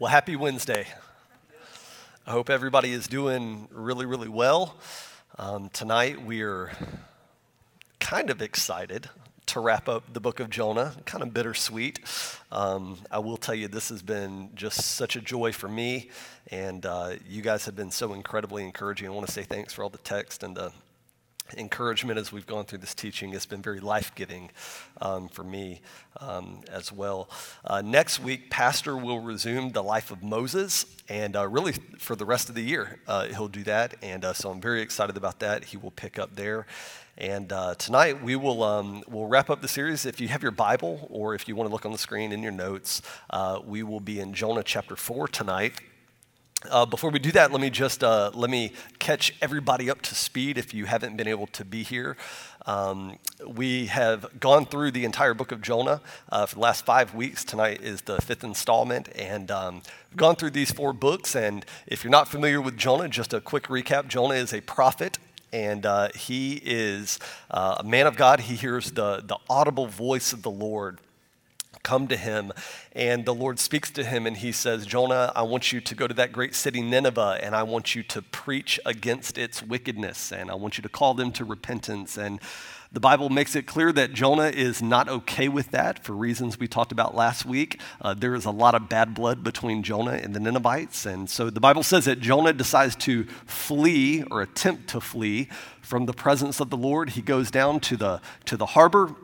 Well, happy Wednesday. I hope everybody is doing really, really well. Um, tonight, we're kind of excited to wrap up the book of Jonah, kind of bittersweet. Um, I will tell you, this has been just such a joy for me, and uh, you guys have been so incredibly encouraging. I want to say thanks for all the text and the encouragement as we've gone through this teaching. It's been very life giving um, for me um, as well. Uh, next week, Pastor will resume the life of Moses, and uh, really for the rest of the year, uh, he'll do that. And uh, so I'm very excited about that. He will pick up there. And uh, tonight we will um, we'll wrap up the series. If you have your Bible or if you want to look on the screen in your notes, uh, we will be in Jonah chapter four tonight. Uh, before we do that, let me just uh, let me catch everybody up to speed. If you haven't been able to be here, um, we have gone through the entire book of Jonah uh, for the last five weeks. Tonight is the fifth installment, and um, we've gone through these four books. And if you're not familiar with Jonah, just a quick recap: Jonah is a prophet and uh, he is uh, a man of God. He hears the, the audible voice of the Lord come to him. And the Lord speaks to him and he says, Jonah, I want you to go to that great city, Nineveh, and I want you to preach against its wickedness, and I want you to call them to repentance. And the Bible makes it clear that Jonah is not okay with that for reasons we talked about last week. Uh, there is a lot of bad blood between Jonah and the Ninevites. And so the Bible says that Jonah decides to flee or attempt to flee from the presence of the Lord. He goes down to the, to the harbor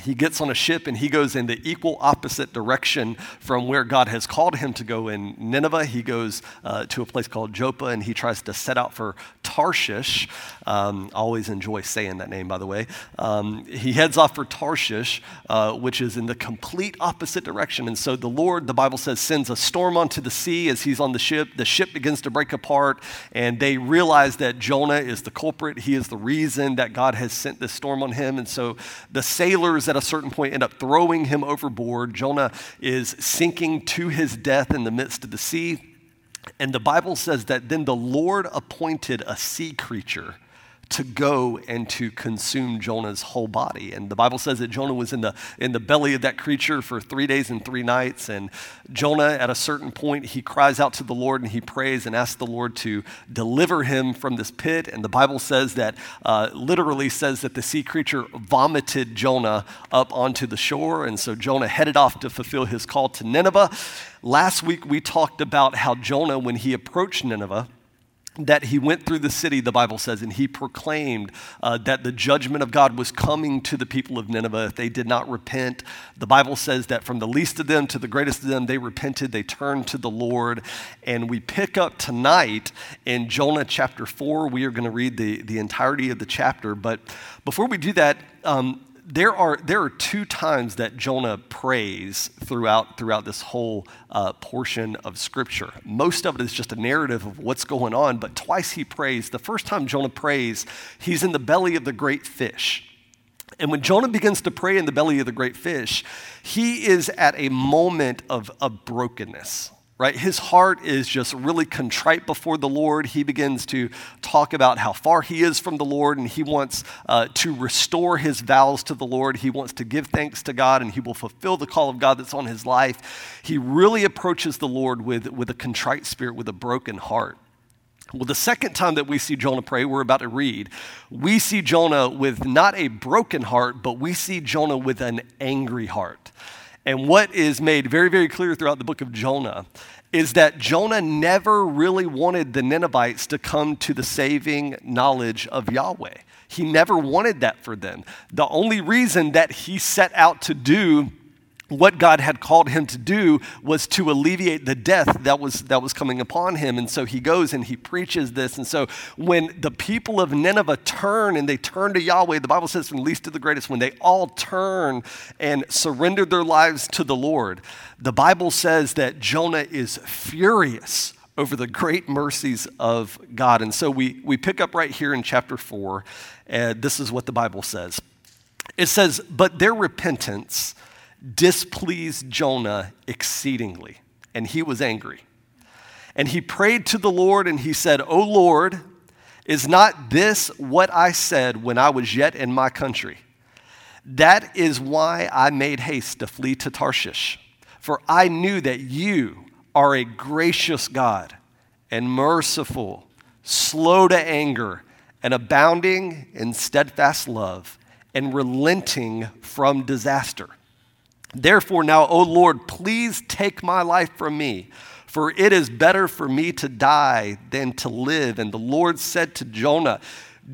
he gets on a ship and he goes in the equal opposite direction from where God has called him to go in Nineveh. He goes uh, to a place called Joppa and he tries to set out for Tarshish. Um, always enjoy saying that name, by the way. Um, he heads off for Tarshish, uh, which is in the complete opposite direction. And so the Lord, the Bible says, sends a storm onto the sea as he's on the ship. The ship begins to break apart and they realize that Jonah is the culprit. He is the reason that God has sent this storm on him. And so the sailors at a certain point end up throwing him overboard. Jonah is sinking to his death in the midst of the sea. And the Bible says that then the Lord appointed a sea creature to go and to consume Jonah's whole body. And the Bible says that Jonah was in the, in the belly of that creature for three days and three nights. And Jonah, at a certain point, he cries out to the Lord and he prays and asks the Lord to deliver him from this pit. And the Bible says that, uh, literally says that the sea creature vomited Jonah up onto the shore. And so Jonah headed off to fulfill his call to Nineveh. Last week, we talked about how Jonah, when he approached Nineveh, that he went through the city, the Bible says, and he proclaimed uh, that the judgment of God was coming to the people of Nineveh if they did not repent. The Bible says that from the least of them to the greatest of them, they repented, they turned to the Lord. And we pick up tonight in Jonah chapter 4. We are going to read the, the entirety of the chapter. But before we do that, um, there are, there are two times that Jonah prays throughout, throughout this whole uh, portion of Scripture. Most of it is just a narrative of what's going on, but twice he prays. The first time Jonah prays, he's in the belly of the great fish. And when Jonah begins to pray in the belly of the great fish, he is at a moment of, of brokenness right? His heart is just really contrite before the Lord. He begins to talk about how far he is from the Lord and he wants uh, to restore his vows to the Lord. He wants to give thanks to God and he will fulfill the call of God that's on his life. He really approaches the Lord with, with a contrite spirit, with a broken heart. Well, the second time that we see Jonah pray, we're about to read, we see Jonah with not a broken heart, but we see Jonah with an angry heart. And what is made very, very clear throughout the book of Jonah is that Jonah never really wanted the Ninevites to come to the saving knowledge of Yahweh. He never wanted that for them. The only reason that he set out to do what God had called him to do was to alleviate the death that was, that was coming upon him. And so he goes and he preaches this. And so when the people of Nineveh turn and they turn to Yahweh, the Bible says from least to the greatest, when they all turn and surrender their lives to the Lord, the Bible says that Jonah is furious over the great mercies of God. And so we, we pick up right here in chapter 4, and this is what the Bible says. It says, But their repentance, displeased Jonah exceedingly, and he was angry. And he prayed to the Lord and he said, O Lord, is not this what I said when I was yet in my country? That is why I made haste to flee to Tarshish, for I knew that you, are a gracious God and merciful, slow to anger, and abounding in steadfast love, and relenting from disaster. Therefore, now, O Lord, please take my life from me, for it is better for me to die than to live. And the Lord said to Jonah,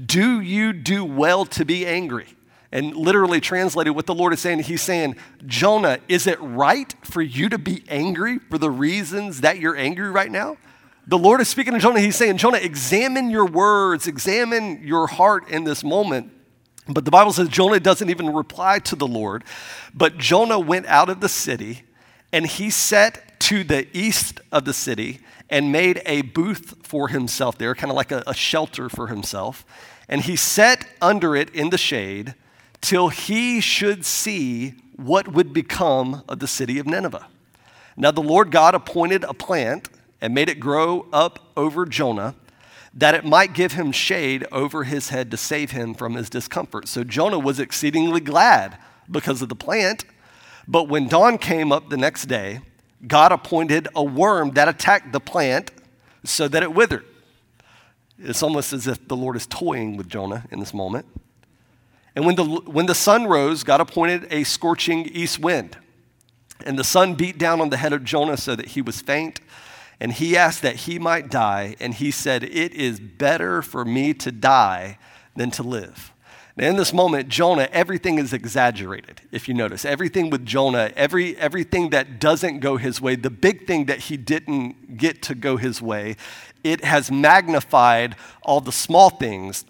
Do you do well to be angry? And literally translated, what the Lord is saying, He's saying, Jonah, is it right for you to be angry for the reasons that you're angry right now? The Lord is speaking to Jonah. He's saying, Jonah, examine your words, examine your heart in this moment. But the Bible says Jonah doesn't even reply to the Lord. But Jonah went out of the city and he set to the east of the city and made a booth for himself there, kind of like a, a shelter for himself. And he sat under it in the shade till he should see what would become of the city of Nineveh. Now the Lord God appointed a plant and made it grow up over Jonah, that it might give him shade over his head to save him from his discomfort. So Jonah was exceedingly glad because of the plant. But when dawn came up the next day, God appointed a worm that attacked the plant so that it withered. It's almost as if the Lord is toying with Jonah in this moment. And when the, when the sun rose, God appointed a scorching east wind. And the sun beat down on the head of Jonah so that he was faint. And he asked that he might die. And he said, It is better for me to die than to live. In this moment, Jonah, everything is exaggerated, if you notice. Everything with Jonah, every, everything that doesn't go his way, the big thing that he didn't get to go his way, it has magnified all the small things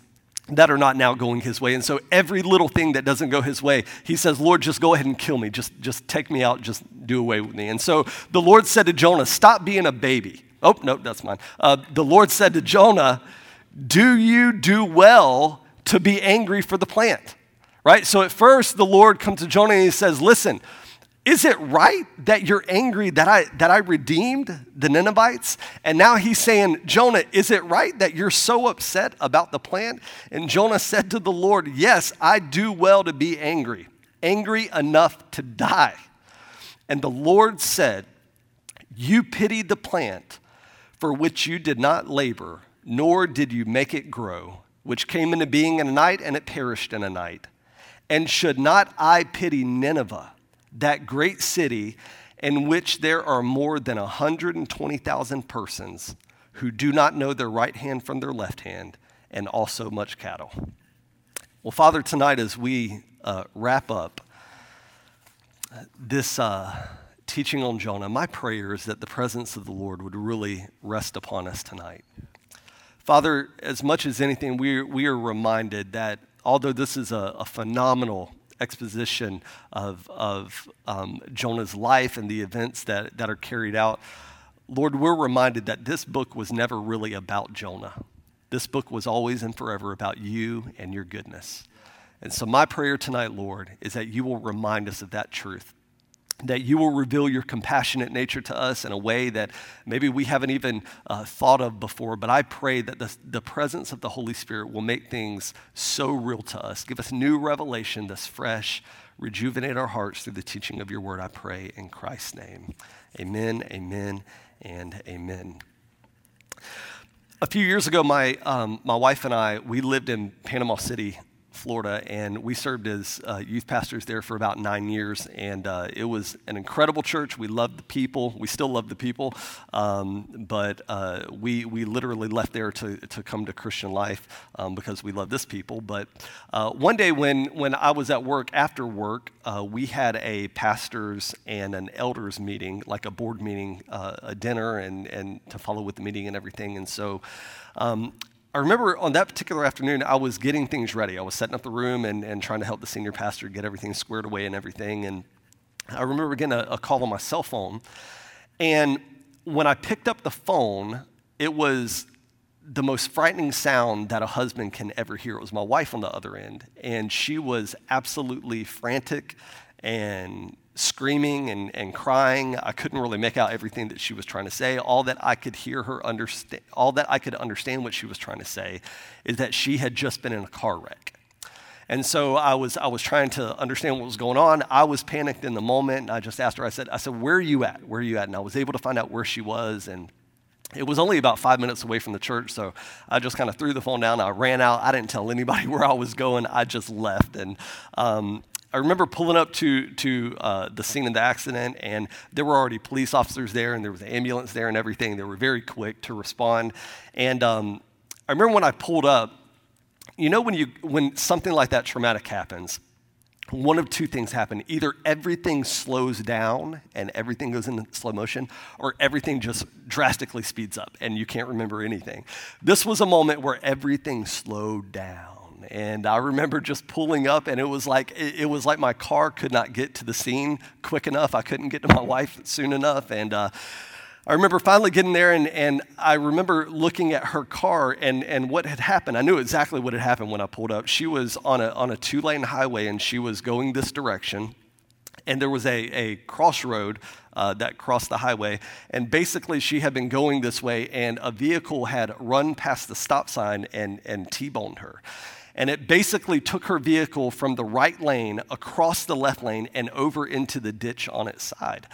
that are not now going his way. And so every little thing that doesn't go his way, he says, Lord, just go ahead and kill me. Just, just take me out. Just do away with me. And so the Lord said to Jonah, Stop being a baby. Oh, no, that's mine. Uh, the Lord said to Jonah, Do you do well to be angry for the plant? Right? So at first, the Lord comes to Jonah and he says, Listen, is it right that you're angry that I, that I redeemed the Ninevites? And now he's saying, Jonah, is it right that you're so upset about the plant? And Jonah said to the Lord, Yes, I do well to be angry, angry enough to die. And the Lord said, You pitied the plant for which you did not labor, nor did you make it grow, which came into being in a night and it perished in a night. And should not I pity Nineveh? That great city in which there are more than 120,000 persons who do not know their right hand from their left hand, and also much cattle. Well, Father, tonight as we uh, wrap up this uh, teaching on Jonah, my prayer is that the presence of the Lord would really rest upon us tonight. Father, as much as anything, we, we are reminded that although this is a, a phenomenal exposition of, of um, Jonah's life and the events that, that are carried out, Lord, we're reminded that this book was never really about Jonah. This book was always and forever about you and your goodness. And so, my prayer tonight, Lord, is that you will remind us of that truth that you will reveal your compassionate nature to us in a way that maybe we haven't even uh, thought of before. But I pray that the, the presence of the Holy Spirit will make things so real to us. Give us new revelation that's fresh, rejuvenate our hearts through the teaching of your word, I pray in Christ's name. Amen, amen, and amen. A few years ago, my, um, my wife and I, we lived in Panama City, Florida, and we served as uh, youth pastors there for about nine years. And uh, it was an incredible church. We loved the people. We still love the people, um, but uh, we we literally left there to to come to Christian life um, because we love this people. But uh, one day when when I was at work after work, uh, we had a pastors and an elders meeting, like a board meeting, uh, a dinner, and and to follow with the meeting and everything. And so. Um, I remember on that particular afternoon, I was getting things ready. I was setting up the room and, and trying to help the senior pastor get everything squared away and everything. And I remember getting a, a call on my cell phone. And when I picked up the phone, it was the most frightening sound that a husband can ever hear. It was my wife on the other end, and she was absolutely frantic and screaming and, and crying. I couldn't really make out everything that she was trying to say. All that I could hear her understand, all that I could understand what she was trying to say is that she had just been in a car wreck. And so I was, I was trying to understand what was going on. I was panicked in the moment. And I just asked her, I said, I said, where are you at? Where are you at? And I was able to find out where she was. And it was only about five minutes away from the church, so I just kind of threw the phone down. I ran out. I didn't tell anybody where I was going. I just left. And um, I remember pulling up to, to uh, the scene of the accident, and there were already police officers there, and there was an ambulance there and everything. They were very quick to respond. And um, I remember when I pulled up, you know, when, you, when something like that traumatic happens, one of two things happen. Either everything slows down and everything goes into slow motion, or everything just drastically speeds up and you can't remember anything. This was a moment where everything slowed down. And I remember just pulling up, and it was like it, it was like my car could not get to the scene quick enough. I couldn't get to my wife soon enough, and uh, I remember finally getting there, and, and I remember looking at her car and, and what had happened. I knew exactly what had happened when I pulled up. She was on a, on a two lane highway, and she was going this direction. And there was a, a crossroad uh, that crossed the highway. And basically, she had been going this way, and a vehicle had run past the stop sign and, and T boned her. And it basically took her vehicle from the right lane across the left lane and over into the ditch on its side.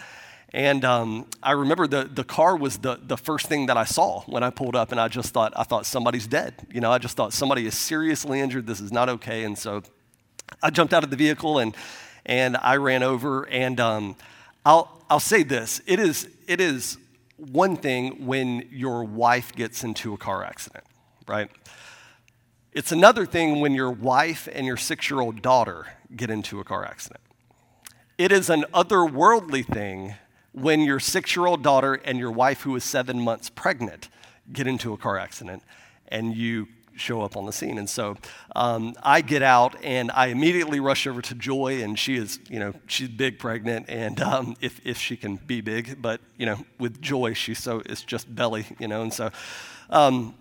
And um, I remember the, the car was the, the first thing that I saw when I pulled up, and I just thought, I thought somebody's dead. You know, I just thought somebody is seriously injured. This is not okay. And so I jumped out of the vehicle and, and I ran over. And um, I'll, I'll say this it is, it is one thing when your wife gets into a car accident, right? It's another thing when your wife and your six year old daughter get into a car accident. It is an otherworldly thing when your six year old daughter and your wife, who is seven months pregnant, get into a car accident and you show up on the scene. And so um, I get out and I immediately rush over to Joy, and she is, you know, she's big pregnant, and um, if, if she can be big, but, you know, with Joy, she's so, it's just belly, you know, and so. Um,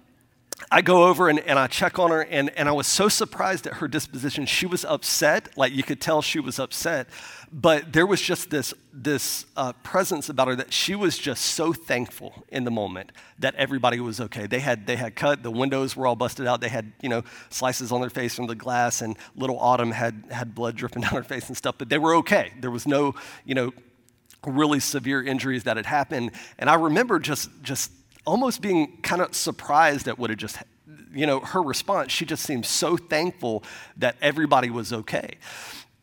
I go over and, and I check on her, and, and I was so surprised at her disposition. She was upset, like you could tell she was upset, but there was just this, this uh, presence about her that she was just so thankful in the moment that everybody was okay. They had, they had cut, the windows were all busted out, they had you know, slices on their face from the glass, and little Autumn had, had blood dripping down her face and stuff, but they were okay. There was no, you know, really severe injuries that had happened. And I remember just, just almost being kind of surprised at what had just, you know, her response. She just seemed so thankful that everybody was okay.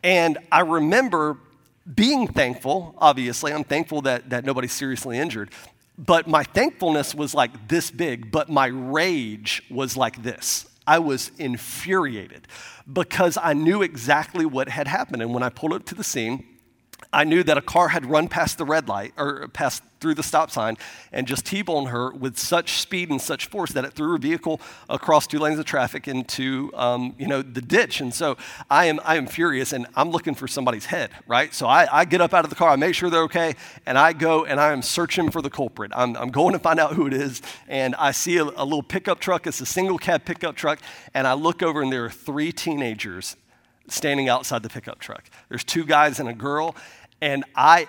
And I remember being thankful, obviously, I'm thankful that, that nobody's seriously injured. But my thankfulness was like this big, but my rage was like this. I was infuriated because I knew exactly what had happened. And when I pulled up to the scene, I knew that a car had run past the red light or passed through the stop sign and just T-boned her with such speed and such force that it threw her vehicle across two lanes of traffic into um, you know the ditch. And so I am I am furious and I'm looking for somebody's head, right? So I, I get up out of the car, I make sure they're okay, and I go and I am searching for the culprit. I'm, I'm going to find out who it is, and I see a, a little pickup truck. It's a single cab pickup truck, and I look over and there are three teenagers standing outside the pickup truck. There's two guys and a girl, and I,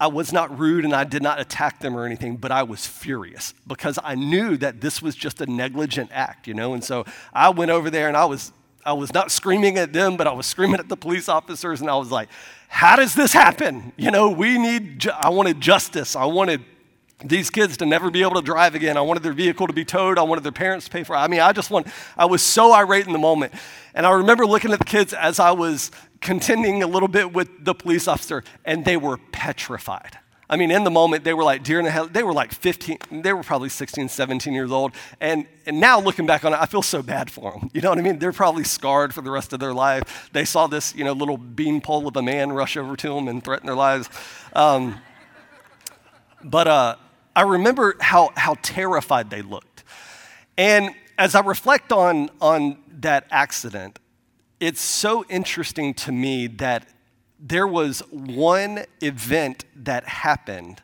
I was not rude and I did not attack them or anything, but I was furious because I knew that this was just a negligent act, you know? And so I went over there and I was, I was not screaming at them, but I was screaming at the police officers and I was like, how does this happen? You know, we need, ju- I wanted justice. I wanted these kids to never be able to drive again. I wanted their vehicle to be towed. I wanted their parents to pay for it. I mean, I just want, I was so irate in the moment. And I remember looking at the kids as I was contending a little bit with the police officer, and they were petrified. I mean, in the moment, they were like deer in the hell. They were like 15, they were probably 16, 17 years old. And, and now looking back on it, I feel so bad for them. You know what I mean? They're probably scarred for the rest of their life. They saw this, you know, little beanpole of a man rush over to them and threaten their lives. Um, but uh, I remember how, how terrified they looked. And as I reflect on, on that accident, it's so interesting to me that there was one event that happened,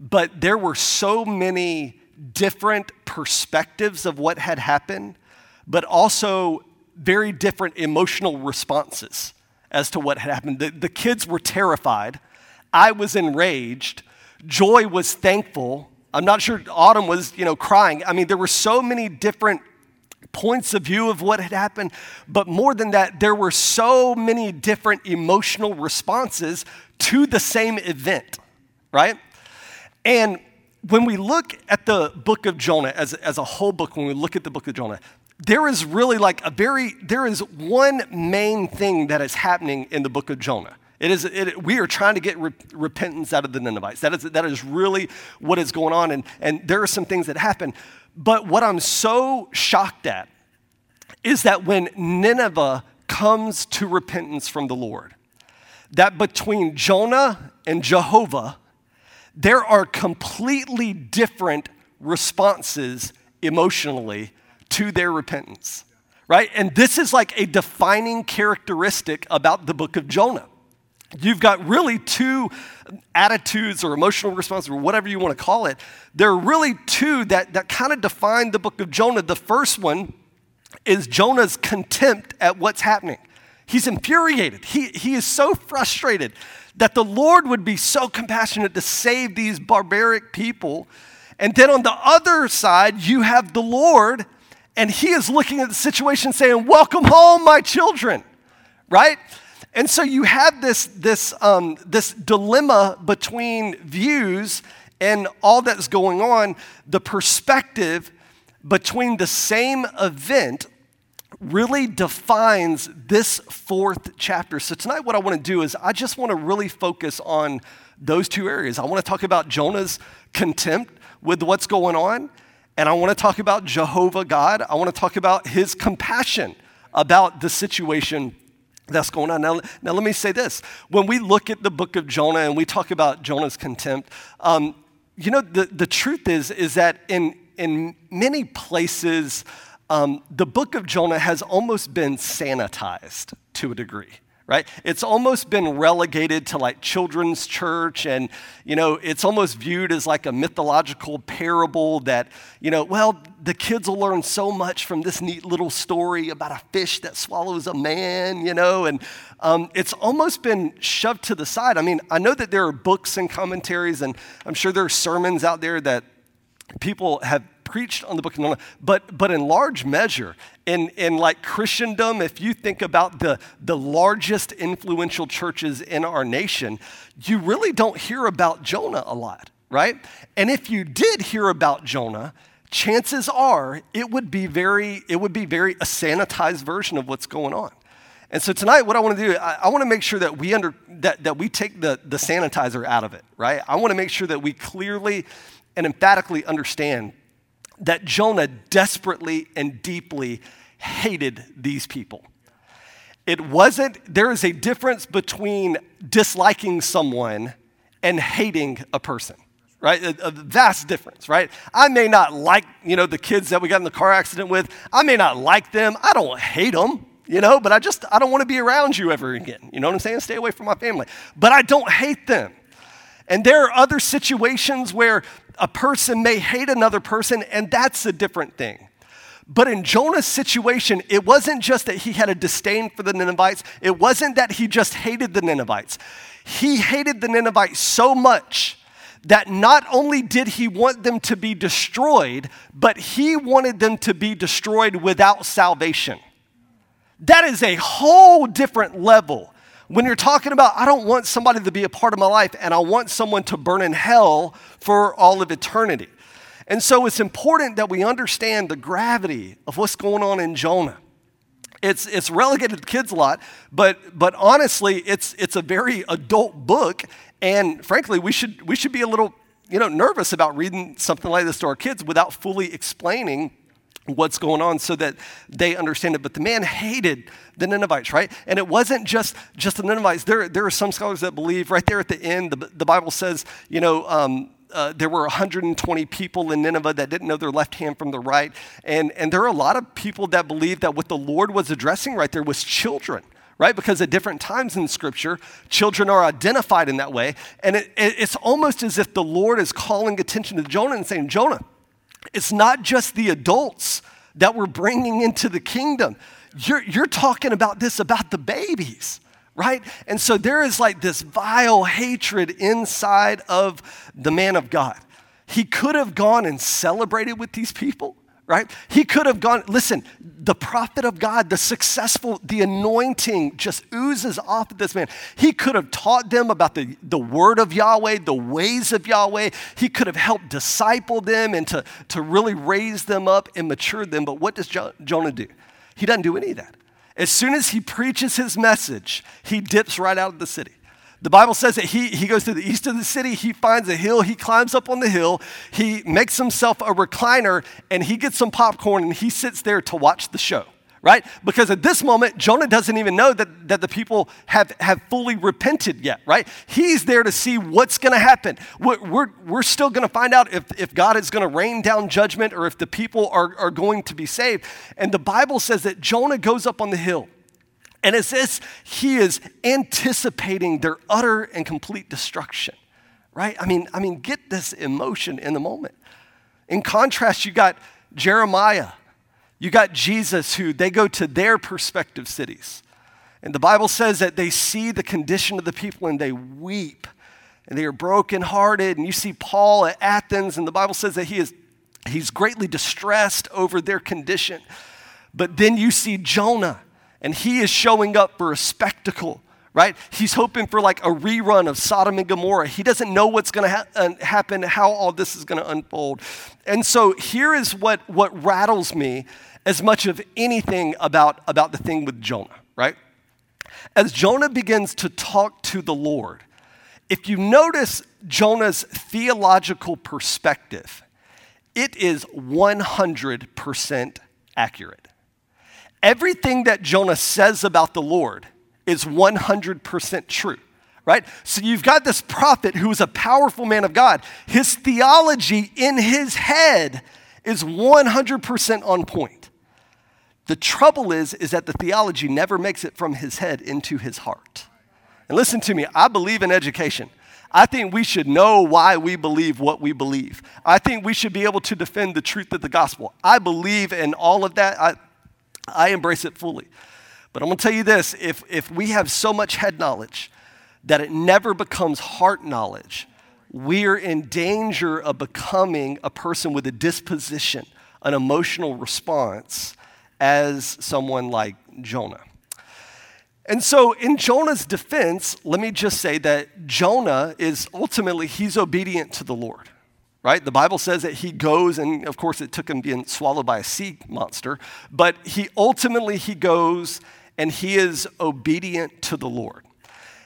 but there were so many different perspectives of what had happened, but also very different emotional responses as to what had happened. The, the kids were terrified. I was enraged. Joy was thankful. I'm not sure Autumn was, you know, crying. I mean, there were so many different points of view of what had happened. But more than that, there were so many different emotional responses to the same event, right? And when we look at the book of Jonah as, as a whole book, when we look at the book of Jonah, there is really like a very, there is one main thing that is happening in the book of Jonah. It is, it, we are trying to get re- repentance out of the Ninevites. That is, that is really what is going on. And, and there are some things that happen. But what I'm so shocked at is that when Nineveh comes to repentance from the Lord, that between Jonah and Jehovah, there are completely different responses emotionally to their repentance, right? And this is like a defining characteristic about the book of Jonah. You've got really two attitudes or emotional responses or whatever you want to call it. There are really two that, that kind of define the book of Jonah. The first one is Jonah's contempt at what's happening. He's infuriated. He, he is so frustrated that the Lord would be so compassionate to save these barbaric people. And then on the other side, you have the Lord, and He is looking at the situation saying, Welcome home, my children, right? And so you have this, this, um, this dilemma between views and all that's going on, the perspective between the same event really defines this fourth chapter. So, tonight, what I want to do is I just want to really focus on those two areas. I want to talk about Jonah's contempt with what's going on, and I want to talk about Jehovah God. I want to talk about his compassion about the situation that's going on. Now, now, let me say this. When we look at the book of Jonah and we talk about Jonah's contempt, um, you know, the, the truth is, is that in, in many places, um, the book of Jonah has almost been sanitized to a degree right? It's almost been relegated to like children's church and you know it's almost viewed as like a mythological parable that you know well the kids will learn so much from this neat little story about a fish that swallows a man you know and um, it's almost been shoved to the side. I mean i know that there are books and commentaries and i'm sure there are sermons out there that people have preached on the book of Jonah, but, but in large measure, in, in like Christendom, if you think about the, the largest influential churches in our nation, you really don't hear about Jonah a lot, right? And if you did hear about Jonah, chances are it would be very, it would be very a sanitized version of what's going on. And so tonight, what I want to do, I, I want to make sure that we under that, that we take the, the sanitizer out of it, right? I want to make sure that we clearly and emphatically understand that Jonah desperately and deeply hated these people. It wasn't, there is a difference between disliking someone and hating a person right? A, a, vast difference, right? I may not like, you know, the kids that we got in the car accident with. I may not like them. I don't hate them, you know, but I just, I don't want to be around you ever again. You know what I'm saying? Stay away from my family. But I don't hate them. And there are other situations where a person may hate another person, and that's a different thing. But in Jonah's situation, it wasn't just that he had a disdain for the Ninevites, it wasn't that he just hated the Ninevites. He hated the Ninevites so much that not only did he want them to be destroyed, but he wanted them to be destroyed without salvation. That is a whole different level when you're talking about, I don't want somebody to be a part of my life and I want someone to burn in hell for all of eternity. And so it's important that we understand the gravity of what's going on in Jonah. It's, it's relegated to kids a lot, but, but honestly, it's, it's a very adult book. And frankly, we should, we should be a little you know, nervous about reading something like this to our kids without fully explaining what's going on so that they understand it. But the man hated the Ninevites, right? And it wasn't just, just the Ninevites. There, there are some scholars that believe right there at the end, the, the Bible says, you know, um, uh, there were 120 people in Nineveh that didn't know their left hand from the right. And, and there are a lot of people that believe that what the Lord was addressing right there was children right? Because at different times in Scripture, children are identified in that way. And it, it, it's almost as if the Lord is calling attention to Jonah and saying, Jonah, it's not just the adults that we're bringing into the kingdom. You're, you're talking about this about the babies, right? And so there is like this vile hatred inside of the man of God. He could have gone and celebrated with these people, right? He could have gone, listen, the prophet of God, the successful, the anointing just oozes off of this man. He could have taught them about the, the word of Yahweh, the ways of Yahweh. He could have helped disciple them and to, to really raise them up and mature them. But what does jo- Jonah do? He doesn't do any of that. As soon as he preaches his message, he dips right out of the city. The Bible says that he, he goes to the east of the city, he finds a hill, he climbs up on the hill, he makes himself a recliner, and he gets some popcorn and he sits there to watch the show, right? Because at this moment, Jonah doesn't even know that, that the people have, have fully repented yet, right? He's there to see what's gonna happen. We're, we're, we're still gonna find out if, if God is gonna rain down judgment or if the people are, are going to be saved. And the Bible says that Jonah goes up on the hill. And it's as he is anticipating their utter and complete destruction, right? I mean, I mean, get this emotion in the moment. In contrast, you got Jeremiah, you got Jesus, who they go to their perspective cities. And the Bible says that they see the condition of the people and they weep and they are brokenhearted. And you see Paul at Athens, and the Bible says that he is he's greatly distressed over their condition. But then you see Jonah and he is showing up for a spectacle, right? He's hoping for like a rerun of Sodom and Gomorrah. He doesn't know what's going to ha- uh, happen, how all this is going to unfold. And so here is what, what rattles me as much of anything about, about the thing with Jonah, right? As Jonah begins to talk to the Lord, if you notice Jonah's theological perspective, it is 100% accurate. Everything that Jonah says about the Lord is 100% true, right? So you've got this prophet who is a powerful man of God. His theology in his head is 100% on point. The trouble is, is that the theology never makes it from his head into his heart. And listen to me, I believe in education. I think we should know why we believe what we believe. I think we should be able to defend the truth of the gospel. I believe in all of that. I, I embrace it fully. But I'm going to tell you this if, if we have so much head knowledge that it never becomes heart knowledge, we're in danger of becoming a person with a disposition, an emotional response as someone like Jonah. And so, in Jonah's defense, let me just say that Jonah is ultimately, he's obedient to the Lord right? The Bible says that he goes, and of course it took him being swallowed by a sea monster, but he ultimately he goes and he is obedient to the Lord.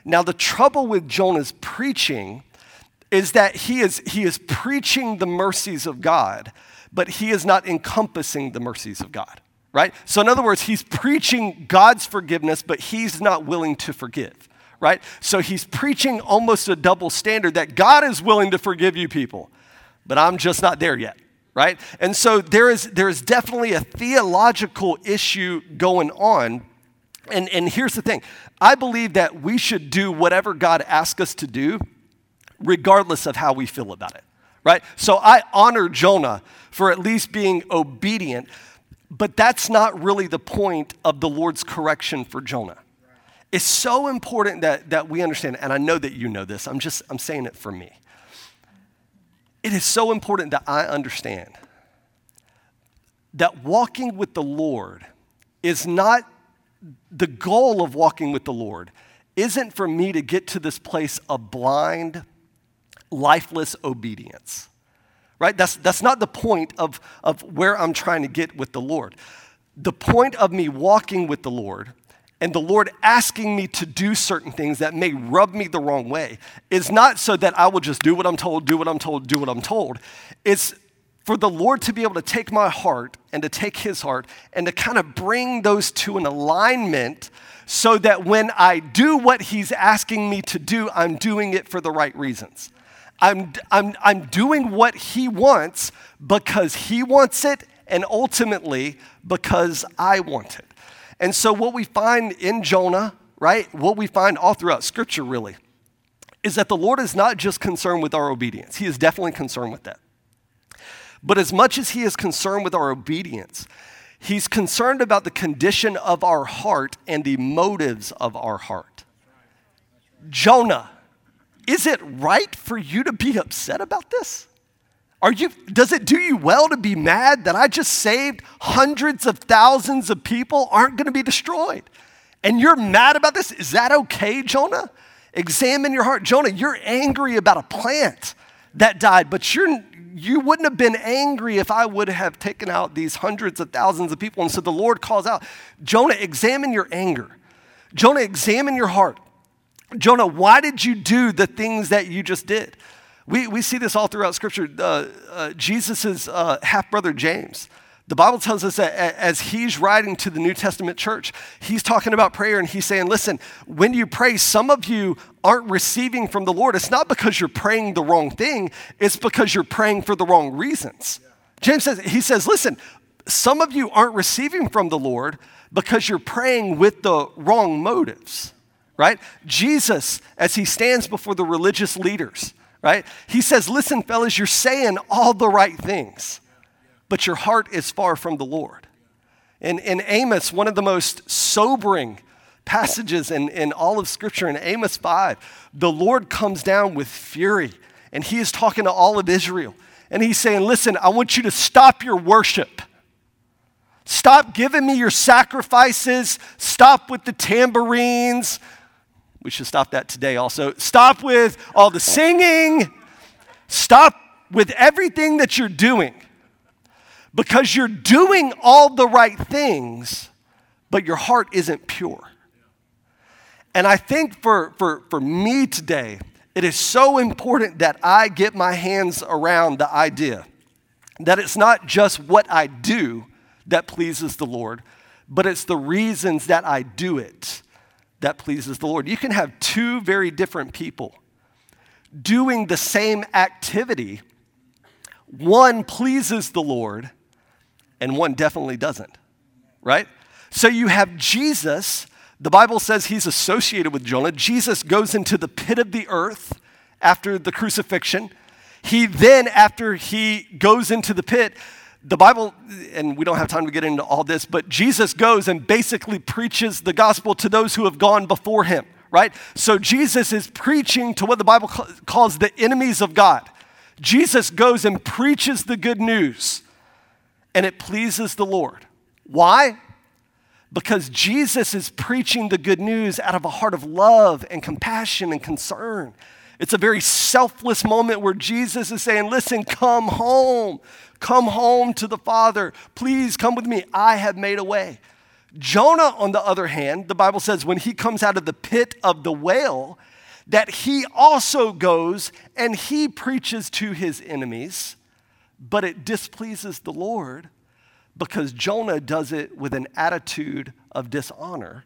Now the trouble with Jonah's preaching is that he is he is preaching the mercies of God, but he is not encompassing the mercies of God. Right? So, in other words, he's preaching God's forgiveness, but he's not willing to forgive right? So he's preaching almost a double standard that God is willing to forgive you people, but I'm just not there yet, right? And so there is, there is definitely a theological issue going on. And, and here's the thing I believe that we should do whatever God asks us to do, regardless of how we feel about it, right? So I honor Jonah for at least being obedient, but that's not really the point of the Lord's correction for Jonah. It's so important that, that we understand, and I know that you know this, I'm just I'm saying it for me it is so important that I understand that walking with the Lord is not the goal of walking with the Lord, isn't for me to get to this place of blind, lifeless obedience. Right? That's, that's not the point of, of where I'm trying to get with the Lord. The point of me walking with the Lord and the Lord asking me to do certain things that may rub me the wrong way is not so that I will just do what I'm told, do what I'm told, do what I'm told. It's for the Lord to be able to take my heart and to take his heart and to kind of bring those two in alignment so that when I do what he's asking me to do, I'm doing it for the right reasons. I'm, I'm, I'm doing what he wants because he wants it and ultimately because I want it. And so, what we find in Jonah, right, what we find all throughout Scripture really, is that the Lord is not just concerned with our obedience, He is definitely concerned with that. But as much as He is concerned with our obedience, He's concerned about the condition of our heart and the motives of our heart. Jonah, is it right for you to be upset about this? Are you, does it do you well to be mad that I just saved hundreds of thousands of people aren't going to be destroyed? And you're mad about this? Is that okay, Jonah? Examine your heart. Jonah, you're angry about a plant that died, but you're, you wouldn't have been angry if I would have taken out these hundreds of thousands of people. And so the Lord calls out, Jonah, examine your anger. Jonah, examine your heart. Jonah, why did you do the things that you just did? We, we see this all throughout Scripture. Uh, uh, Jesus' uh, half brother James. The Bible tells us that as he's writing to the New Testament church, he's talking about prayer and he's saying, listen, when you pray, some of you aren't receiving from the Lord. It's not because you're praying the wrong thing, it's because you're praying for the wrong reasons. James says, he says, listen, some of you aren't receiving from the Lord because you're praying with the wrong motives, right? Jesus, as he stands before the religious leaders, right? He says, Listen, fellas, you're saying all the right things, but your heart is far from the Lord. In, in Amos, one of the most sobering passages in, in all of Scripture, in Amos 5, the Lord comes down with fury and he is talking to all of Israel. And he's saying, Listen, I want you to stop your worship. Stop giving me your sacrifices. Stop with the tambourines. We should stop that today also. Stop with all the singing. Stop with everything that you're doing because you're doing all the right things, but your heart isn't pure. And I think for, for, for me today, it is so important that I get my hands around the idea that it's not just what I do that pleases the Lord, but it's the reasons that I do it that pleases the Lord. You can have two very different people doing the same activity. One pleases the Lord, and one definitely doesn't, right? So you have Jesus. The Bible says he's associated with Jonah. Jesus goes into the pit of the earth after the crucifixion. He then, after he goes into the pit, the Bible, and we don't have time to get into all this, but Jesus goes and basically preaches the gospel to those who have gone before him, right? So Jesus is preaching to what the Bible calls the enemies of God. Jesus goes and preaches the good news, and it pleases the Lord. Why? Because Jesus is preaching the good news out of a heart of love and compassion and concern. It's a very selfless moment where Jesus is saying, Listen, come home. Come home to the Father. Please come with me. I have made a way. Jonah, on the other hand, the Bible says when he comes out of the pit of the whale, that he also goes and he preaches to his enemies, but it displeases the Lord because Jonah does it with an attitude of dishonor,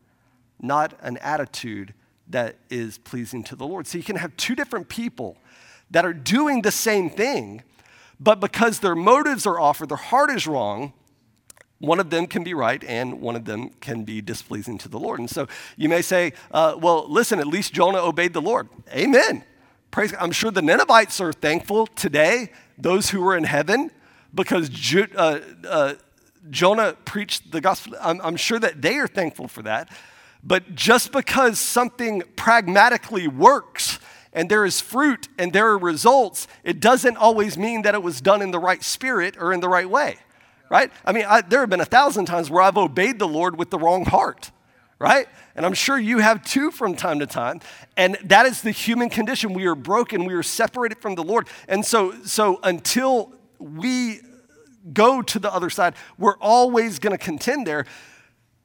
not an attitude that is pleasing to the Lord. So you can have two different people that are doing the same thing, but because their motives are off or their heart is wrong, one of them can be right and one of them can be displeasing to the Lord. And so you may say, uh, well, listen, at least Jonah obeyed the Lord. Amen. Praise God. I'm sure the Ninevites are thankful today, those who were in heaven, because Ju- uh, uh, Jonah preached the gospel. I'm, I'm sure that they are thankful for that. But just because something pragmatically works and there is fruit and there are results, it doesn't always mean that it was done in the right spirit or in the right way, right? I mean, I, there have been a thousand times where I've obeyed the Lord with the wrong heart, right? And I'm sure you have too from time to time. And that is the human condition. We are broken, we are separated from the Lord. And so, so until we go to the other side, we're always going to contend there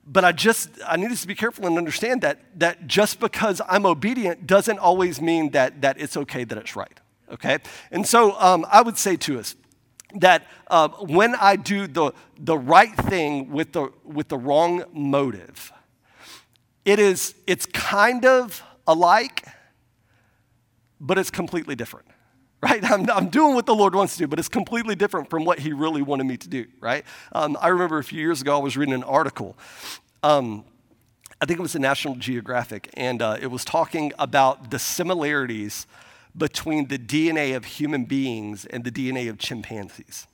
but I just I need us to be careful and understand that that just because I'm obedient doesn't always mean that that it's okay that it's right. Okay, and so um, I would say to us that uh, when I do the the right thing with the with the wrong motive, it is it's kind of alike, but it's completely different right? I'm, I'm, doing what the Lord wants to do, but it's completely different from what He really wanted me to do, right? Um, I remember a few years ago, I was reading an article. Um, I think it was the National Geographic, and uh, it was talking about the similarities between the DNA of human beings and the DNA of chimpanzees.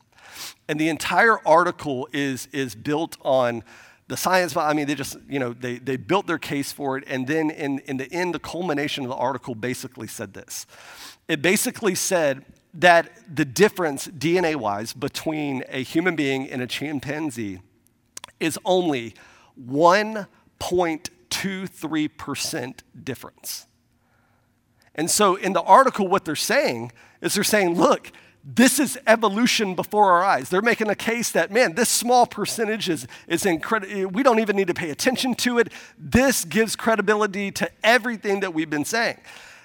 And the entire article is, is built on the science, I mean, they just, you know, they, they built their case for it. And then in, in the end, the culmination of the article basically said this it basically said that the difference DNA wise between a human being and a chimpanzee is only 1.23% difference. And so in the article, what they're saying is they're saying, look, this is evolution before our eyes. They're making a case that, man, this small percentage is, is incredible. We don't even need to pay attention to it. This gives credibility to everything that we've been saying.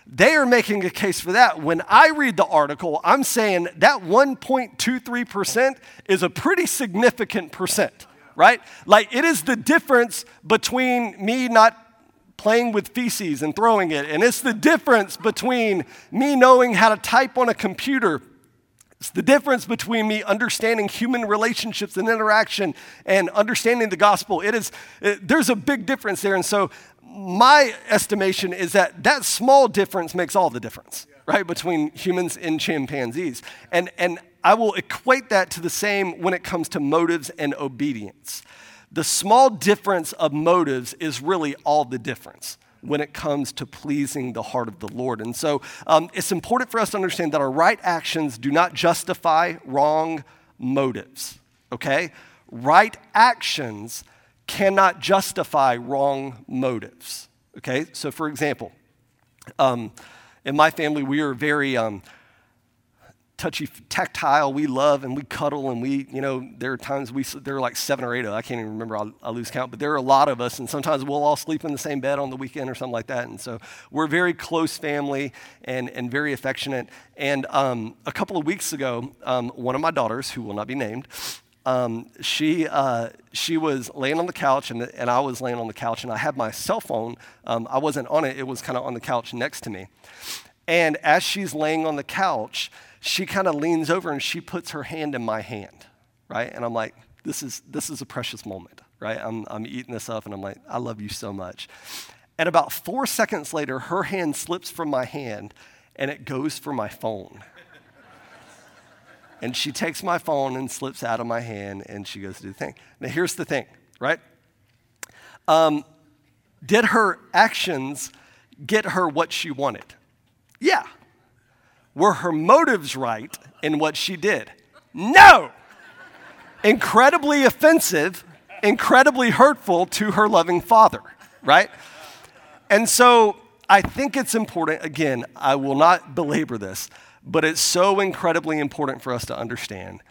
They are making a case for that. When I read the article, I'm saying that 1.23% is a pretty significant percent, right? Like it is the difference between me not playing with feces and throwing it, and it's the difference between me knowing how to type on a computer it's the difference between me understanding human relationships and interaction and understanding the gospel. It is, it, there's a big difference there. And so, my estimation is that that small difference makes all the difference, yeah. right, between humans and chimpanzees. And, and I will equate that to the same when it comes to motives and obedience. The small difference of motives is really all the difference when it comes to pleasing the heart of the Lord. And so um, it's important for us to understand that our right actions do not justify wrong motives, okay? Right actions cannot justify wrong motives, okay? So, for example, um, in my family, we are very um, touchy, tactile. We love and we cuddle and we, you know, there are times we, there are like seven or eight of, I can't even remember, I'll, I'll, lose count, but there are a lot of us and sometimes we'll all sleep in the same bed on the weekend or something like that. And so we're very close family and, and very affectionate. And um, a couple of weeks ago, um, one of my daughters, who will not be named, um, she, uh, she was laying on the couch and, and I was laying on the couch and I had my cell phone. Um, I wasn't on it, it was kind of on the couch next to me. And as she's laying on the couch, she kind of leans over and she puts her hand in my hand, right? And I'm like, this is, this is a precious moment, right? I'm, I'm eating this up and I'm like, I love you so much. And about four seconds later, her hand slips from my hand and it goes for my phone. and she takes my phone and slips out of my hand and she goes to do the thing. Now, here's the thing, right? Um, did her actions get her what she wanted? Yeah. Were her motives right in what she did? No! incredibly offensive, incredibly hurtful to her loving father, right? And so I think it's important, again, I will not belabor this, but it's so incredibly important for us to understand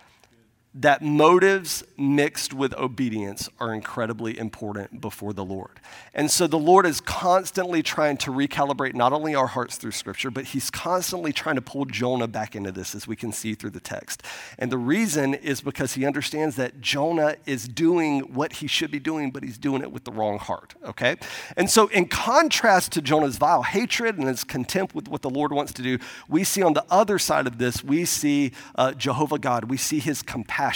that motives mixed with obedience are incredibly important before the Lord. And so the Lord is constantly trying to recalibrate not only our hearts through Scripture, but He's constantly trying to pull Jonah back into this, as we can see through the text. And the reason is because He understands that Jonah is doing what he should be doing, but he's doing it with the wrong heart, okay? And so, in contrast to Jonah's vile hatred and his contempt with what the Lord wants to do, we see on the other side of this, we see uh, Jehovah God, we see His compassion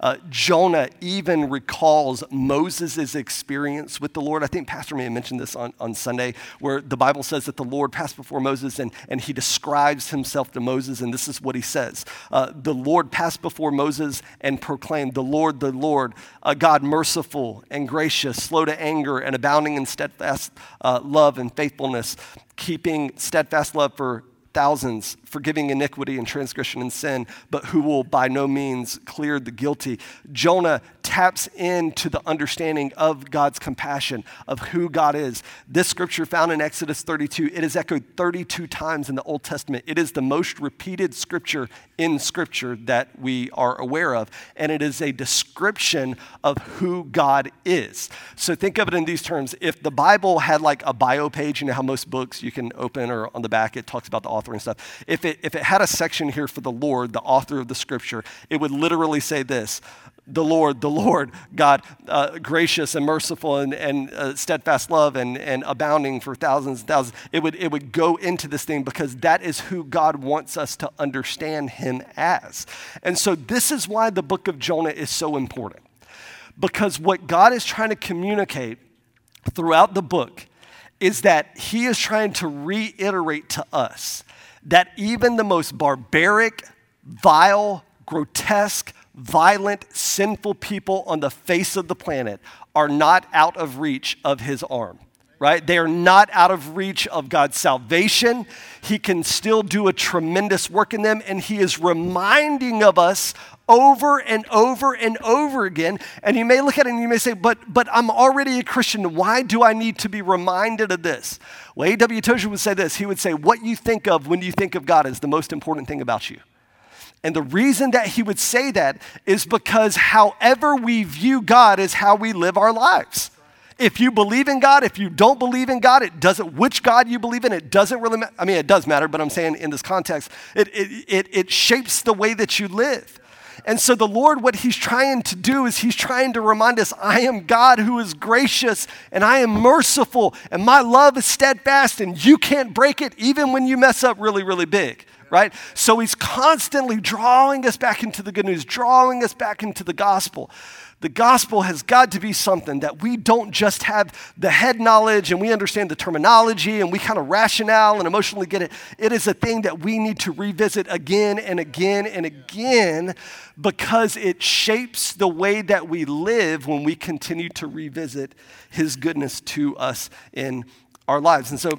Uh, Jonah even recalls Moses' experience with the Lord. I think Pastor may have mentioned this on, on Sunday, where the Bible says that the Lord passed before Moses and, and he describes himself to Moses, and this is what he says uh, The Lord passed before Moses and proclaimed, The Lord, the Lord, a God merciful and gracious, slow to anger, and abounding in steadfast uh, love and faithfulness, keeping steadfast love for thousands, forgiving iniquity and transgression and sin, but who will by no means clear the guilty. Jonah taps into the understanding of God's compassion, of who God is. This scripture found in Exodus 32, it is echoed 32 times in the Old Testament. It is the most repeated scripture in scripture that we are aware of, and it is a description of who God is. So think of it in these terms. If the Bible had like a bio page, you know how most books you can open or on the back it talks about the author and stuff. If it, if it had a section here for the Lord, the author of the scripture, it would literally say this the Lord, the Lord, God, uh, gracious and merciful and, and uh, steadfast love and, and abounding for thousands and thousands. It would, it would go into this thing because that is who God wants us to understand him as. And so, this is why the book of Jonah is so important. Because what God is trying to communicate throughout the book is that he is trying to reiterate to us that even the most barbaric, vile, grotesque, violent, sinful people on the face of the planet are not out of reach of his arm. right? They are not out of reach of God's salvation. He can still do a tremendous work in them, and He is reminding of us over and over and over again. And you may look at it and you may say, but, but I'm already a Christian. Why do I need to be reminded of this? Well, A.W. Tozer would say this. He would say, What you think of when you think of God is the most important thing about you. And the reason that he would say that is because however we view God is how we live our lives. If you believe in God, if you don't believe in God, it doesn't, which God you believe in, it doesn't really matter. I mean, it does matter, but I'm saying in this context, it, it, it, it shapes the way that you live. And so, the Lord, what He's trying to do is He's trying to remind us I am God who is gracious and I am merciful and my love is steadfast and you can't break it even when you mess up really, really big right? So he's constantly drawing us back into the good news, drawing us back into the gospel. The gospel has got to be something that we don't just have the head knowledge and we understand the terminology and we kind of rationale and emotionally get it. It is a thing that we need to revisit again and again and again because it shapes the way that we live when we continue to revisit his goodness to us in our lives. And so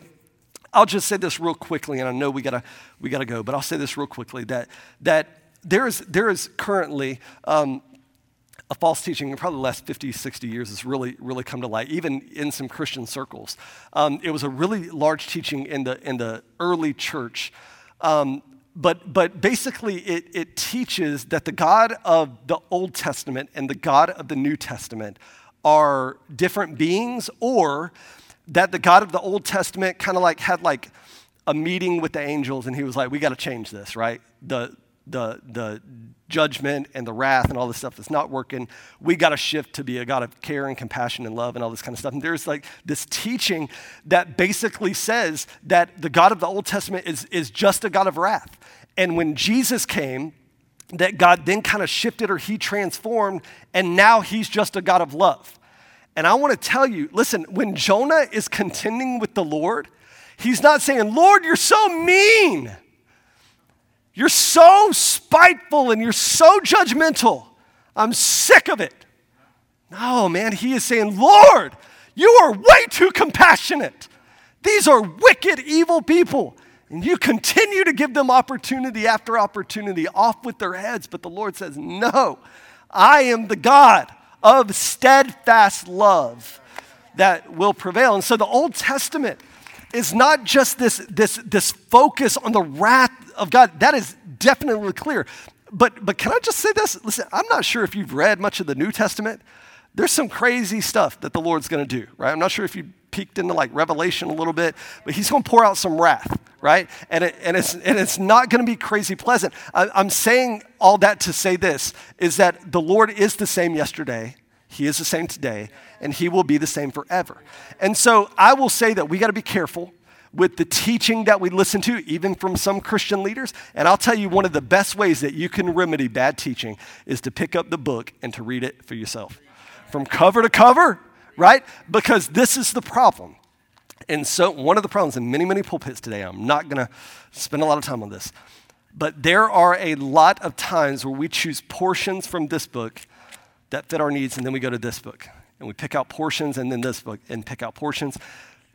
I'll just say this real quickly, and I know we gotta we gotta go, but I'll say this real quickly that that there is there is currently um, a false teaching in probably the last 50, 60 years has really, really come to light, even in some Christian circles. Um, it was a really large teaching in the, in the early church. Um, but, but basically, it, it teaches that the God of the Old Testament and the God of the New Testament are different beings, or that the God of the Old Testament kind of like had like a meeting with the angels and he was like, we got to change this, right? The, the, the judgment and the wrath and all this stuff that's not working. We got to shift to be a God of care and compassion and love and all this kind of stuff. And there's like this teaching that basically says that the God of the Old Testament is, is just a God of wrath. And when Jesus came, that God then kind of shifted or he transformed, and now he's just a God of love. And I want to tell you listen, when Jonah is contending with the Lord, he's not saying, Lord, you're so mean. You're so spiteful and you're so judgmental. I'm sick of it. No, man, he is saying, Lord, you are way too compassionate. These are wicked, evil people. And you continue to give them opportunity after opportunity off with their heads. But the Lord says, No, I am the God of steadfast love that will prevail. And so the Old Testament is not just this, this, this focus on the wrath of God. That is definitely clear. But, but can I just say this? Listen, I'm not sure if you've read much of the New Testament. There's some crazy stuff that the Lord's going to do, right? I'm not sure if you peeked into like Revelation a little bit, but He's going to pour out some wrath, right? And, it, and, it's, and it's not going to be crazy pleasant. I, I'm saying all that to say this is that the Lord is the same yesterday, He is the same today, and He will be the same forever. And so I will say that we got to be careful with the teaching that we listen to, even from some Christian leaders. And I'll tell you, one of the best ways that you can remedy bad teaching is to pick up the book and to read it for yourself. From cover to cover, right? Because this is the problem. And so, one of the problems in many, many pulpits today, I'm not going to spend a lot of time on this, but there are a lot of times where we choose portions from this book that fit our needs, and then we go to this book. And we pick out portions, and then this book, and pick out portions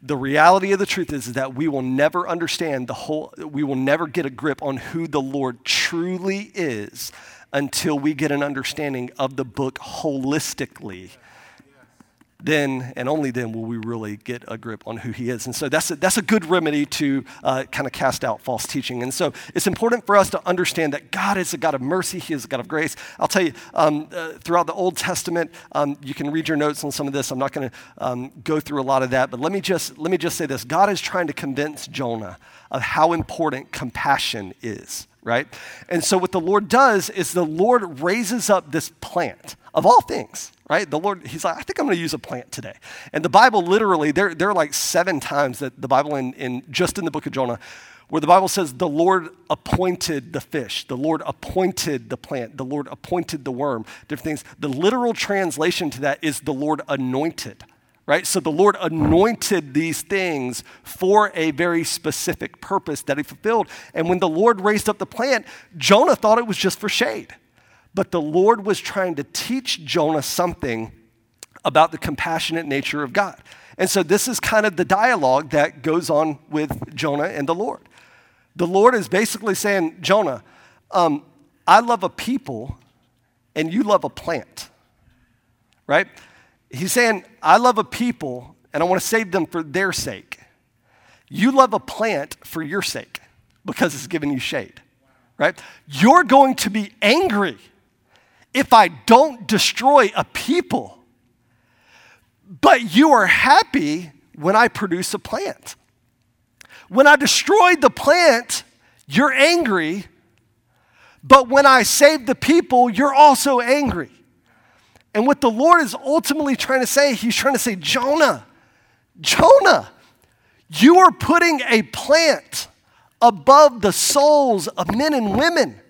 the reality of the truth is, is that we will never understand the whole, we will never get a grip on who the Lord truly is until we get an understanding of the book holistically then and only then will we really get a grip on who he is. And so that's a, that's a good remedy to uh, kind of cast out false teaching. And so it's important for us to understand that God is a God of mercy, he is a God of grace. I'll tell you, um, uh, throughout the Old Testament, um, you can read your notes on some of this. I'm not going to um, go through a lot of that, but let me, just, let me just say this God is trying to convince Jonah of how important compassion is right? And so what the Lord does is the Lord raises up this plant of all things, right? The Lord, He's like, I think I'm going to use a plant today. And the Bible literally, there, there are like seven times that the Bible, in, in just in the book of Jonah, where the Bible says the Lord appointed the fish, the Lord appointed the plant, the Lord appointed the worm, different things. The literal translation to that is the Lord anointed, right? So the Lord anointed these things for a very specific purpose that He fulfilled. And when the Lord raised up the plant, Jonah thought it was just for shade. But the Lord was trying to teach Jonah something about the compassionate nature of God. And so this is kind of the dialogue that goes on with Jonah and the Lord. The Lord is basically saying, Jonah, um, I love a people and you love a plant, right? He's saying, I love a people and I want to save them for their sake. You love a plant for your sake because it's giving you shade, right? You're going to be angry if I don't destroy a people, but you are happy when I produce a plant. When I destroyed the plant, you're angry, but when I save the people, you're also angry. And what the Lord is ultimately trying to say, He's trying to say, Jonah, Jonah, you are putting a plant above the souls of men and women.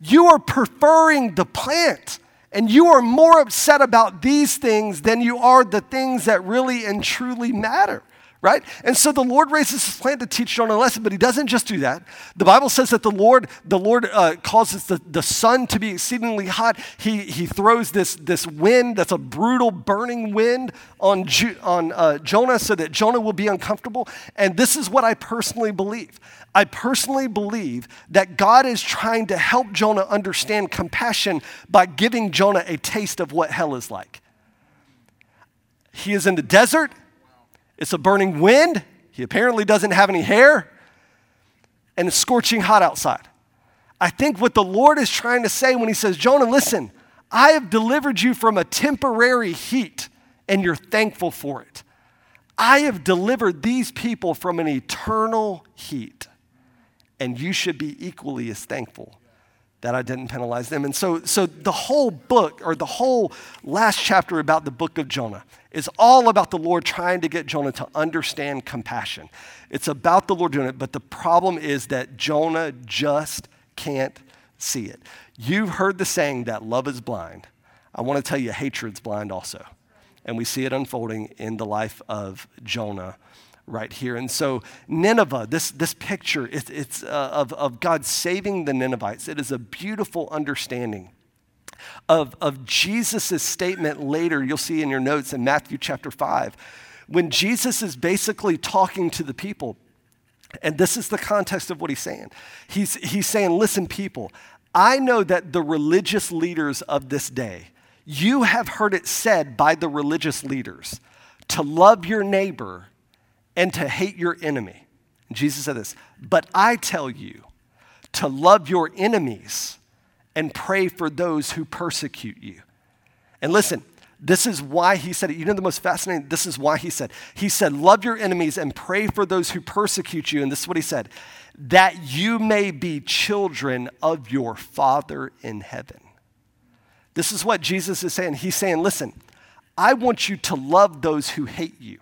You are preferring the plant, and you are more upset about these things than you are the things that really and truly matter right? And so the Lord raises his plan to teach Jonah a lesson, but he doesn't just do that. The Bible says that the Lord, the Lord uh, causes the, the sun to be exceedingly hot. He, he throws this, this wind that's a brutal burning wind on, Ju- on uh, Jonah so that Jonah will be uncomfortable. And this is what I personally believe. I personally believe that God is trying to help Jonah understand compassion by giving Jonah a taste of what hell is like. He is in the desert. It's a burning wind. He apparently doesn't have any hair. And it's scorching hot outside. I think what the Lord is trying to say when He says, Jonah, listen, I have delivered you from a temporary heat, and you're thankful for it. I have delivered these people from an eternal heat, and you should be equally as thankful that I didn't penalize them. And so, so the whole book, or the whole last chapter about the book of Jonah, is all about the Lord trying to get Jonah to understand compassion. It's about the Lord doing it, but the problem is that Jonah just can't see it. You've heard the saying that love is blind. I want to tell you, hatred's blind also. And we see it unfolding in the life of Jonah right here. And so, Nineveh, this, this picture, it, it's uh, of, of God saving the Ninevites. It is a beautiful understanding of, of Jesus' statement later, you'll see in your notes in Matthew chapter 5, when Jesus is basically talking to the people. And this is the context of what he's saying. He's, he's saying, Listen, people, I know that the religious leaders of this day, you have heard it said by the religious leaders to love your neighbor and to hate your enemy. And Jesus said this, but I tell you to love your enemies and pray for those who persecute you. And listen, this is why he said it. You know the most fascinating? This is why he said. He said, Love your enemies and pray for those who persecute you. And this is what he said that you may be children of your Father in heaven. This is what Jesus is saying. He's saying, Listen, I want you to love those who hate you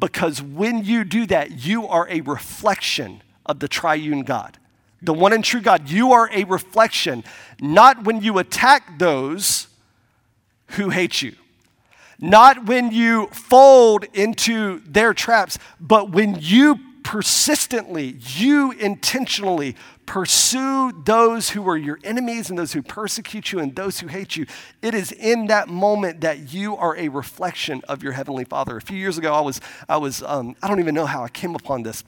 because when you do that, you are a reflection of the triune God the one and true God. You are a reflection, not when you attack those who hate you, not when you fold into their traps, but when you persistently, you intentionally pursue those who are your enemies and those who persecute you and those who hate you. It is in that moment that you are a reflection of your heavenly Father. A few years ago, I was, I was, um, I don't even know how I came upon this.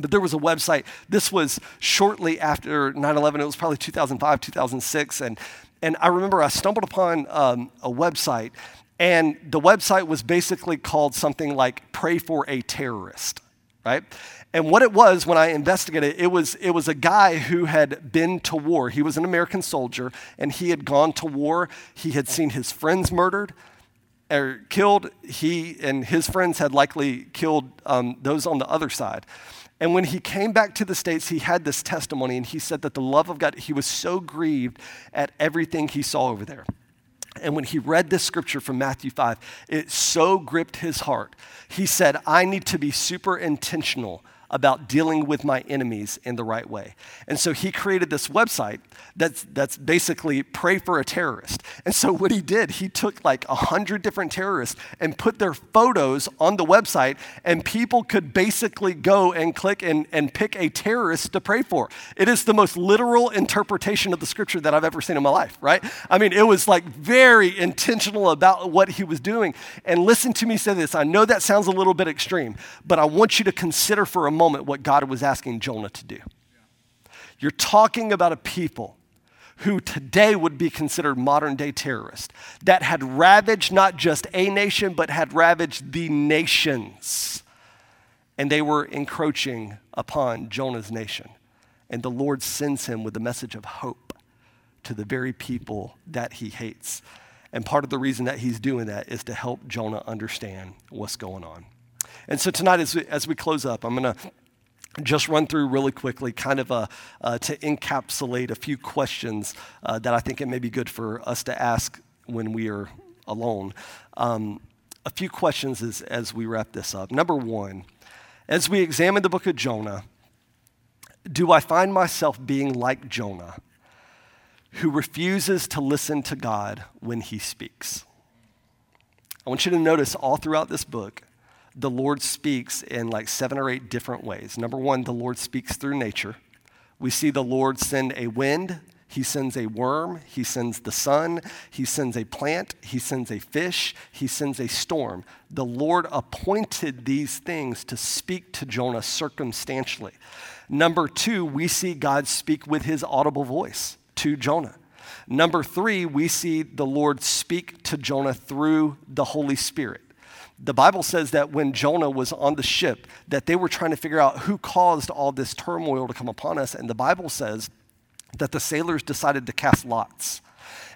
But there was a website, this was shortly after 9 11, it was probably 2005, 2006. And, and I remember I stumbled upon um, a website, and the website was basically called something like Pray for a Terrorist, right? And what it was when I investigated, it was, it was a guy who had been to war. He was an American soldier, and he had gone to war. He had seen his friends murdered or killed. He and his friends had likely killed um, those on the other side. And when he came back to the States, he had this testimony, and he said that the love of God, he was so grieved at everything he saw over there. And when he read this scripture from Matthew 5, it so gripped his heart. He said, I need to be super intentional about dealing with my enemies in the right way. And so he created this website that's, that's basically pray for a terrorist. And so what he did, he took like a hundred different terrorists and put their photos on the website, and people could basically go and click and, and pick a terrorist to pray for. It is the most literal interpretation of the scripture that I've ever seen in my life, right? I mean, it was like very intentional about what he was doing. And listen to me say this. I know that sounds a little bit extreme, but I want you to consider for a moment what God was asking Jonah to do. You're talking about a people who today would be considered modern day terrorists that had ravaged not just a nation, but had ravaged the nations. And they were encroaching upon Jonah's nation. And the Lord sends him with a message of hope to the very people that he hates. And part of the reason that he's doing that is to help Jonah understand what's going on. And so tonight, as we, as we close up, I'm going to just run through really quickly, kind of a, uh, to encapsulate a few questions uh, that I think it may be good for us to ask when we are alone. Um, a few questions as, as we wrap this up. Number one, as we examine the book of Jonah, do I find myself being like Jonah? who refuses to listen to God when he speaks. I want you to notice all throughout this book, the Lord speaks in like seven or eight different ways. Number one, the Lord speaks through nature. We see the Lord send a wind, He sends a worm, He sends the sun, He sends a plant, He sends a fish, He sends a storm. The Lord appointed these things to speak to Jonah circumstantially. Number two, we see God speak with His audible voice to Jonah. Number three, we see the Lord speak to Jonah through the Holy Spirit. The Bible says that when Jonah was on the ship, that they were trying to figure out who caused all this turmoil to come upon us. And the Bible says that the sailors decided to cast lots.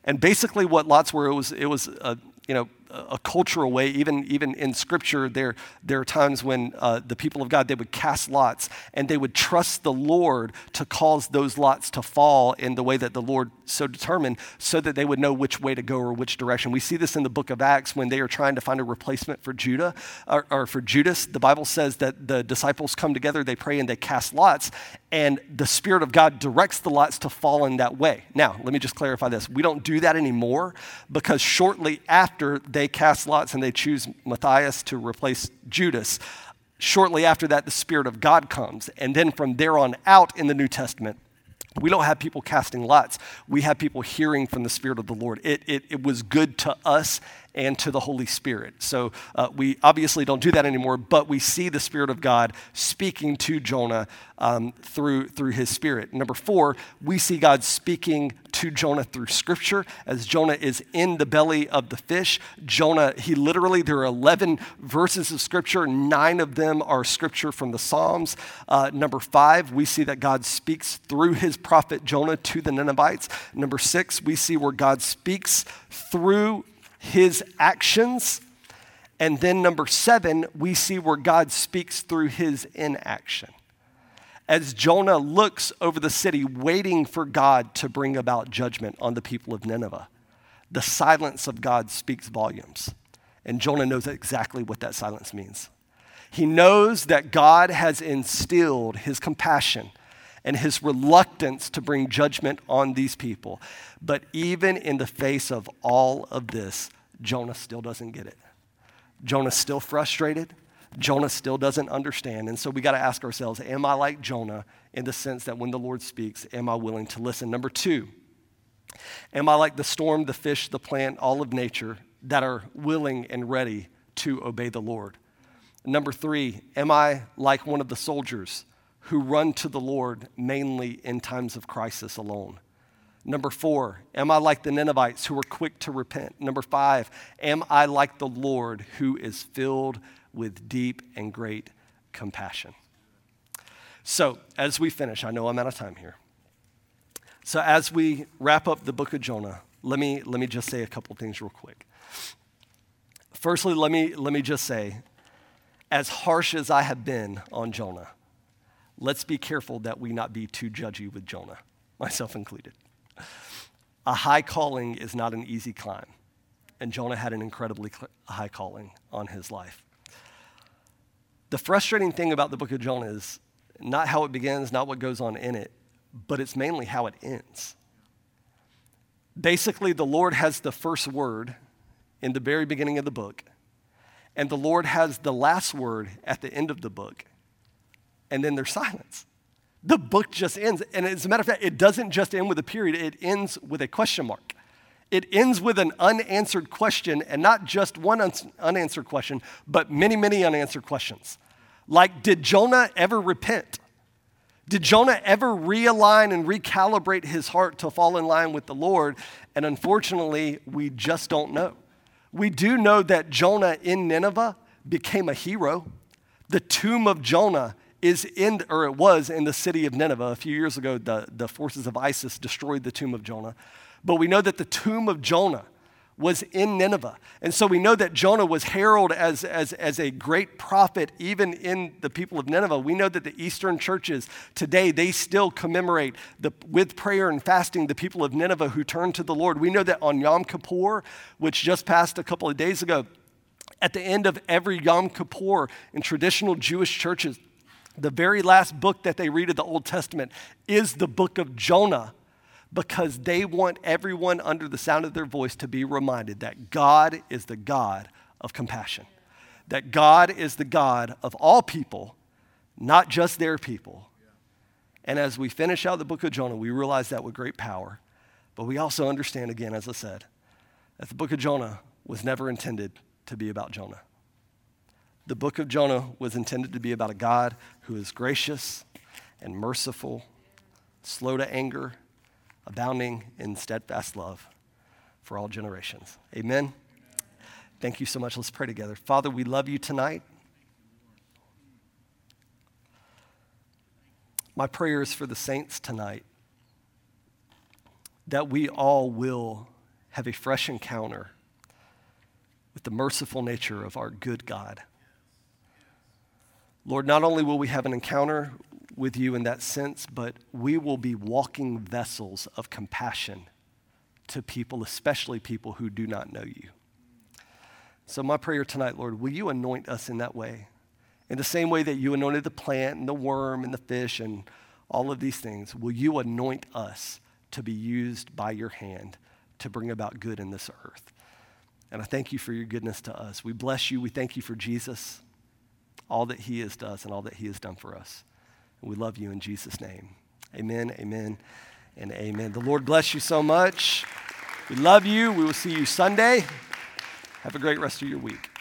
And basically, what lots were, it was, it was a, you know, a cultural way, even, even in scripture, there, there are times when uh, the people of God, they would cast lots and they would trust the Lord to cause those lots to fall in the way that the Lord so determined so that they would know which way to go or which direction. We see this in the book of Acts when they are trying to find a replacement for Judah or, or for Judas. The Bible says that the disciples come together, they pray and they cast lots and the Spirit of God directs the lots to fall in that way. Now, let me just clarify this. We don't do that anymore because shortly after they cast lots and they choose Matthias to replace Judas, shortly after that, the Spirit of God comes. And then from there on out in the New Testament, we don't have people casting lots. We have people hearing from the Spirit of the Lord. It, it, it was good to us and to the Holy Spirit. So uh, we obviously don't do that anymore, but we see the Spirit of God speaking to Jonah um, through, through his Spirit. Number four, we see God speaking to Jonah through Scripture. As Jonah is in the belly of the fish, Jonah, he literally, there are 11 verses of Scripture, nine of them are Scripture from the Psalms. Uh, number five, we see that God speaks through his prophet Jonah to the Ninevites. Number six, we see where God speaks through his actions. And then, number seven, we see where God speaks through his inaction. As Jonah looks over the city, waiting for God to bring about judgment on the people of Nineveh, the silence of God speaks volumes. And Jonah knows exactly what that silence means. He knows that God has instilled his compassion and his reluctance to bring judgment on these people. But even in the face of all of this, Jonah still doesn't get it. Jonah's still frustrated. Jonah still doesn't understand. And so we got to ask ourselves Am I like Jonah in the sense that when the Lord speaks, am I willing to listen? Number two, am I like the storm, the fish, the plant, all of nature that are willing and ready to obey the Lord? Number three, am I like one of the soldiers who run to the Lord mainly in times of crisis alone? Number four, am I like the Ninevites who were quick to repent? Number five, am I like the Lord who is filled with deep and great compassion? So, as we finish, I know I'm out of time here. So, as we wrap up the book of Jonah, let me, let me just say a couple things real quick. Firstly, let me, let me just say, as harsh as I have been on Jonah, let's be careful that we not be too judgy with Jonah, myself included. A high calling is not an easy climb, and Jonah had an incredibly high calling on his life. The frustrating thing about the book of Jonah is not how it begins, not what goes on in it, but it's mainly how it ends. Basically, the Lord has the first word in the very beginning of the book, and the Lord has the last word at the end of the book, and then there's silence. The book just ends. And as a matter of fact, it doesn't just end with a period, it ends with a question mark. It ends with an unanswered question, and not just one un- unanswered question, but many, many unanswered questions. Like, did Jonah ever repent? Did Jonah ever realign and recalibrate his heart to fall in line with the Lord? And unfortunately, we just don't know. We do know that Jonah in Nineveh became a hero. The tomb of Jonah is in, or it was in the city of Nineveh. A few years ago, the, the forces of ISIS destroyed the tomb of Jonah. But we know that the tomb of Jonah was in Nineveh. And so we know that Jonah was heralded as, as, as a great prophet even in the people of Nineveh. We know that the Eastern churches today, they still commemorate the, with prayer and fasting the people of Nineveh who turned to the Lord. We know that on Yom Kippur, which just passed a couple of days ago, at the end of every Yom Kippur in traditional Jewish churches, the very last book that they read of the Old Testament is the book of Jonah because they want everyone under the sound of their voice to be reminded that God is the God of compassion, that God is the God of all people, not just their people. And as we finish out the book of Jonah, we realize that with great power. But we also understand, again, as I said, that the book of Jonah was never intended to be about Jonah. The book of Jonah was intended to be about a God who is gracious and merciful, slow to anger, abounding in steadfast love for all generations. Amen. Thank you so much. Let's pray together. Father, we love you tonight. My prayer is for the saints tonight that we all will have a fresh encounter with the merciful nature of our good God. Lord, not only will we have an encounter with you in that sense, but we will be walking vessels of compassion to people, especially people who do not know you. So, my prayer tonight, Lord, will you anoint us in that way? In the same way that you anointed the plant and the worm and the fish and all of these things, will you anoint us to be used by your hand to bring about good in this earth? And I thank you for your goodness to us. We bless you. We thank you for Jesus all that he is to us and all that he has done for us. We love you in Jesus' name. Amen, amen, and amen. The Lord bless you so much. We love you. We will see you Sunday. Have a great rest of your week.